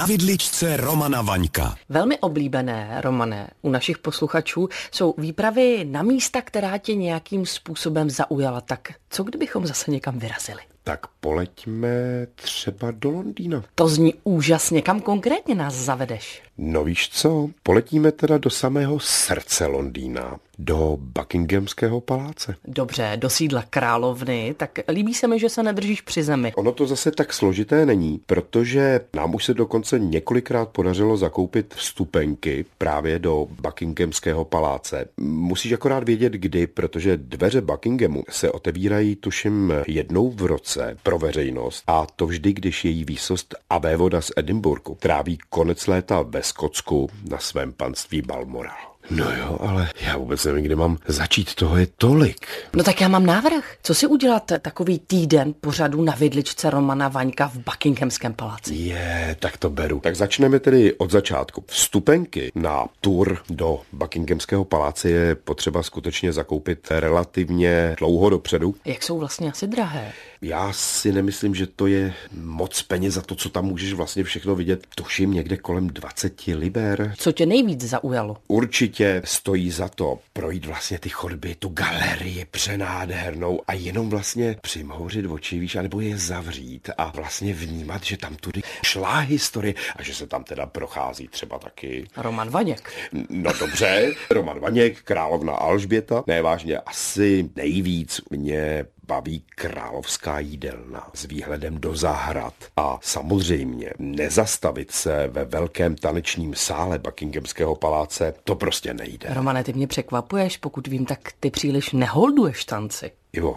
Na vidličce Romana Vaňka. Velmi oblíbené, Romane, u našich posluchačů jsou výpravy na místa, která tě nějakým způsobem zaujala. Tak co kdybychom zase někam vyrazili? Tak poleďme třeba do Londýna. To zní úžasně. Kam konkrétně nás zavedeš? No víš co, poletíme teda do samého srdce Londýna, do Buckinghamského paláce. Dobře, do sídla královny, tak líbí se mi, že se nedržíš při zemi. Ono to zase tak složité není, protože nám už se dokonce několikrát podařilo zakoupit vstupenky právě do Buckinghamského paláce. Musíš akorát vědět kdy, protože dveře Buckinghamu se otevírají tuším jednou v roce pro veřejnost a to vždy, když její výsost a vévoda z Edinburghu tráví konec léta ve Skotsku na svém panství Balmoral. No jo, ale já vůbec nevím, kde mám začít, toho je tolik. No tak já mám návrh. Co si udělat takový týden pořadu na vidličce Romana Vaňka v Buckinghamském paláci? Je, tak to beru. Tak začneme tedy od začátku. Vstupenky na tour do Buckinghamského paláce je potřeba skutečně zakoupit relativně dlouho dopředu. Jak jsou vlastně asi drahé? Já si nemyslím, že to je moc peněz za to, co tam můžeš vlastně všechno vidět. Tuším někde kolem 20 liber. Co tě nejvíc zaujalo? Určitě stojí za to projít vlastně ty chodby, tu galerii přenádhernou a jenom vlastně přimhouřit oči, víš, anebo je zavřít a vlastně vnímat, že tam tudy šla historie a že se tam teda prochází třeba taky. Roman Vaněk. No dobře, Roman Vaněk, královna Alžběta. Ne, vážně, asi nejvíc mě baví královská jídelna s výhledem do zahrad a samozřejmě nezastavit se ve velkém tanečním sále Buckinghamského paláce, to prostě nejde. Romane, ty mě překvapuješ, pokud vím, tak ty příliš neholduješ tanci. Jo,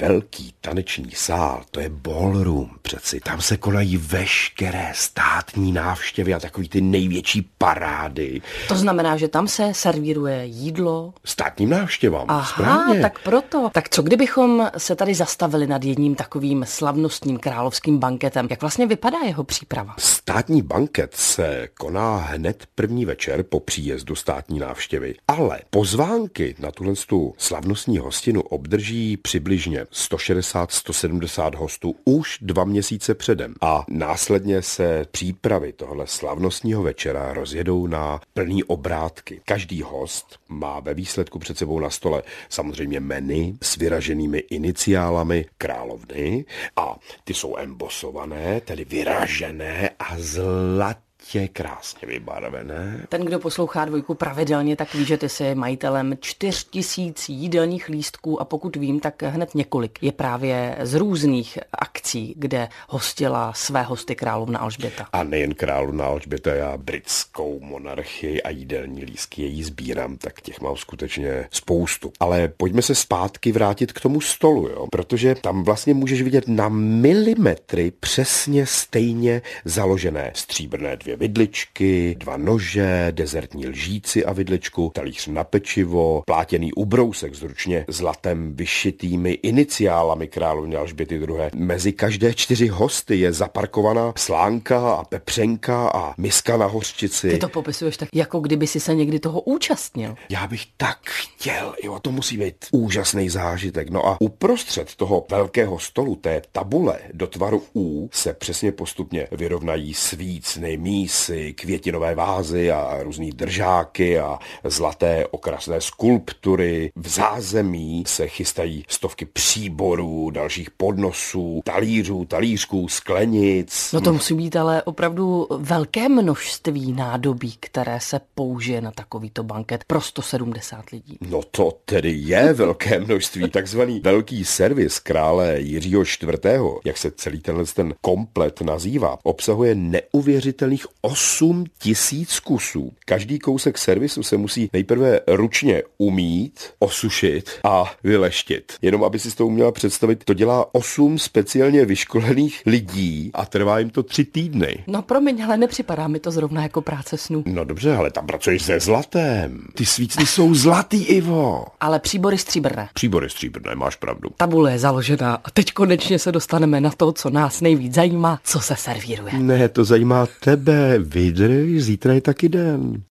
Velký taneční sál, to je ballroom přeci. Tam se konají veškeré státní návštěvy a takový ty největší parády. To znamená, že tam se servíruje jídlo? Státním návštěvám, Aha, správně. tak proto. Tak co kdybychom se tady zastavili nad jedním takovým slavnostním královským banketem? Jak vlastně vypadá jeho příprava? Státní banket se koná hned první večer po příjezdu státní návštěvy, ale pozvánky na tuhle tu slavnostní hostinu obdrží přibližně přibližně 160-170 hostů už dva měsíce předem. A následně se přípravy tohle slavnostního večera rozjedou na plný obrátky. Každý host má ve výsledku před sebou na stole samozřejmě menu s vyraženými iniciálami královny a ty jsou embosované, tedy vyražené a zlaté je krásně vybarvené. Ten, kdo poslouchá dvojku pravidelně, tak ví, že ty jsi majitelem 4000 jídelních lístků a pokud vím, tak hned několik je právě z různých akcí, kde hostila své hosty královna Alžběta. A nejen královna Alžběta, já britskou monarchii a jídelní lístky její sbírám, tak těch mám skutečně spoustu. Ale pojďme se zpátky vrátit k tomu stolu, jo? protože tam vlastně můžeš vidět na milimetry přesně stejně založené stříbrné dvě vidličky, dva nože, dezertní lžíci a vidličku, talíř na pečivo, plátěný ubrousek s ručně zlatem vyšitými iniciálami královny Alžběty II. Mezi každé čtyři hosty je zaparkovaná slánka a pepřenka a miska na hořčici. Ty to popisuješ tak, jako kdyby si se někdy toho účastnil. Já bych tak chtěl, jo, to musí být úžasný zážitek. No a uprostřed toho velkého stolu, té tabule do tvaru U, se přesně postupně vyrovnají svícny, mísy, květinové vázy a různý držáky a zlaté okrasné skulptury. V zázemí se chystají stovky příborů, dalších podnosů, talířů, talířků, sklenic. No to musí být ale opravdu velké množství nádobí, které se použije na takovýto banket pro 170 lidí. No to tedy je velké množství. Takzvaný velký servis krále Jiřího IV., jak se celý tenhle ten komplet nazývá, obsahuje neuvěřitelných 8 tisíc kusů. Každý kousek servisu se musí nejprve ručně umít, osušit a vyleštit. Jenom aby si to uměla představit, to dělá 8 speciálně vyškolených lidí a trvá jim to tři týdny. No promiň, ale nepřipadá mi to zrovna jako práce snů. No dobře, ale tam pracuješ se zlatem. Ty svícny jsou zlatý, Ivo. Ale příbory stříbrné. Příbory stříbrné, máš pravdu. Tabule je založená a teď konečně se dostaneme na to, co nás nejvíc zajímá, co se servíruje. Ne, to zajímá tebe. Vydrž, zítra je taky den.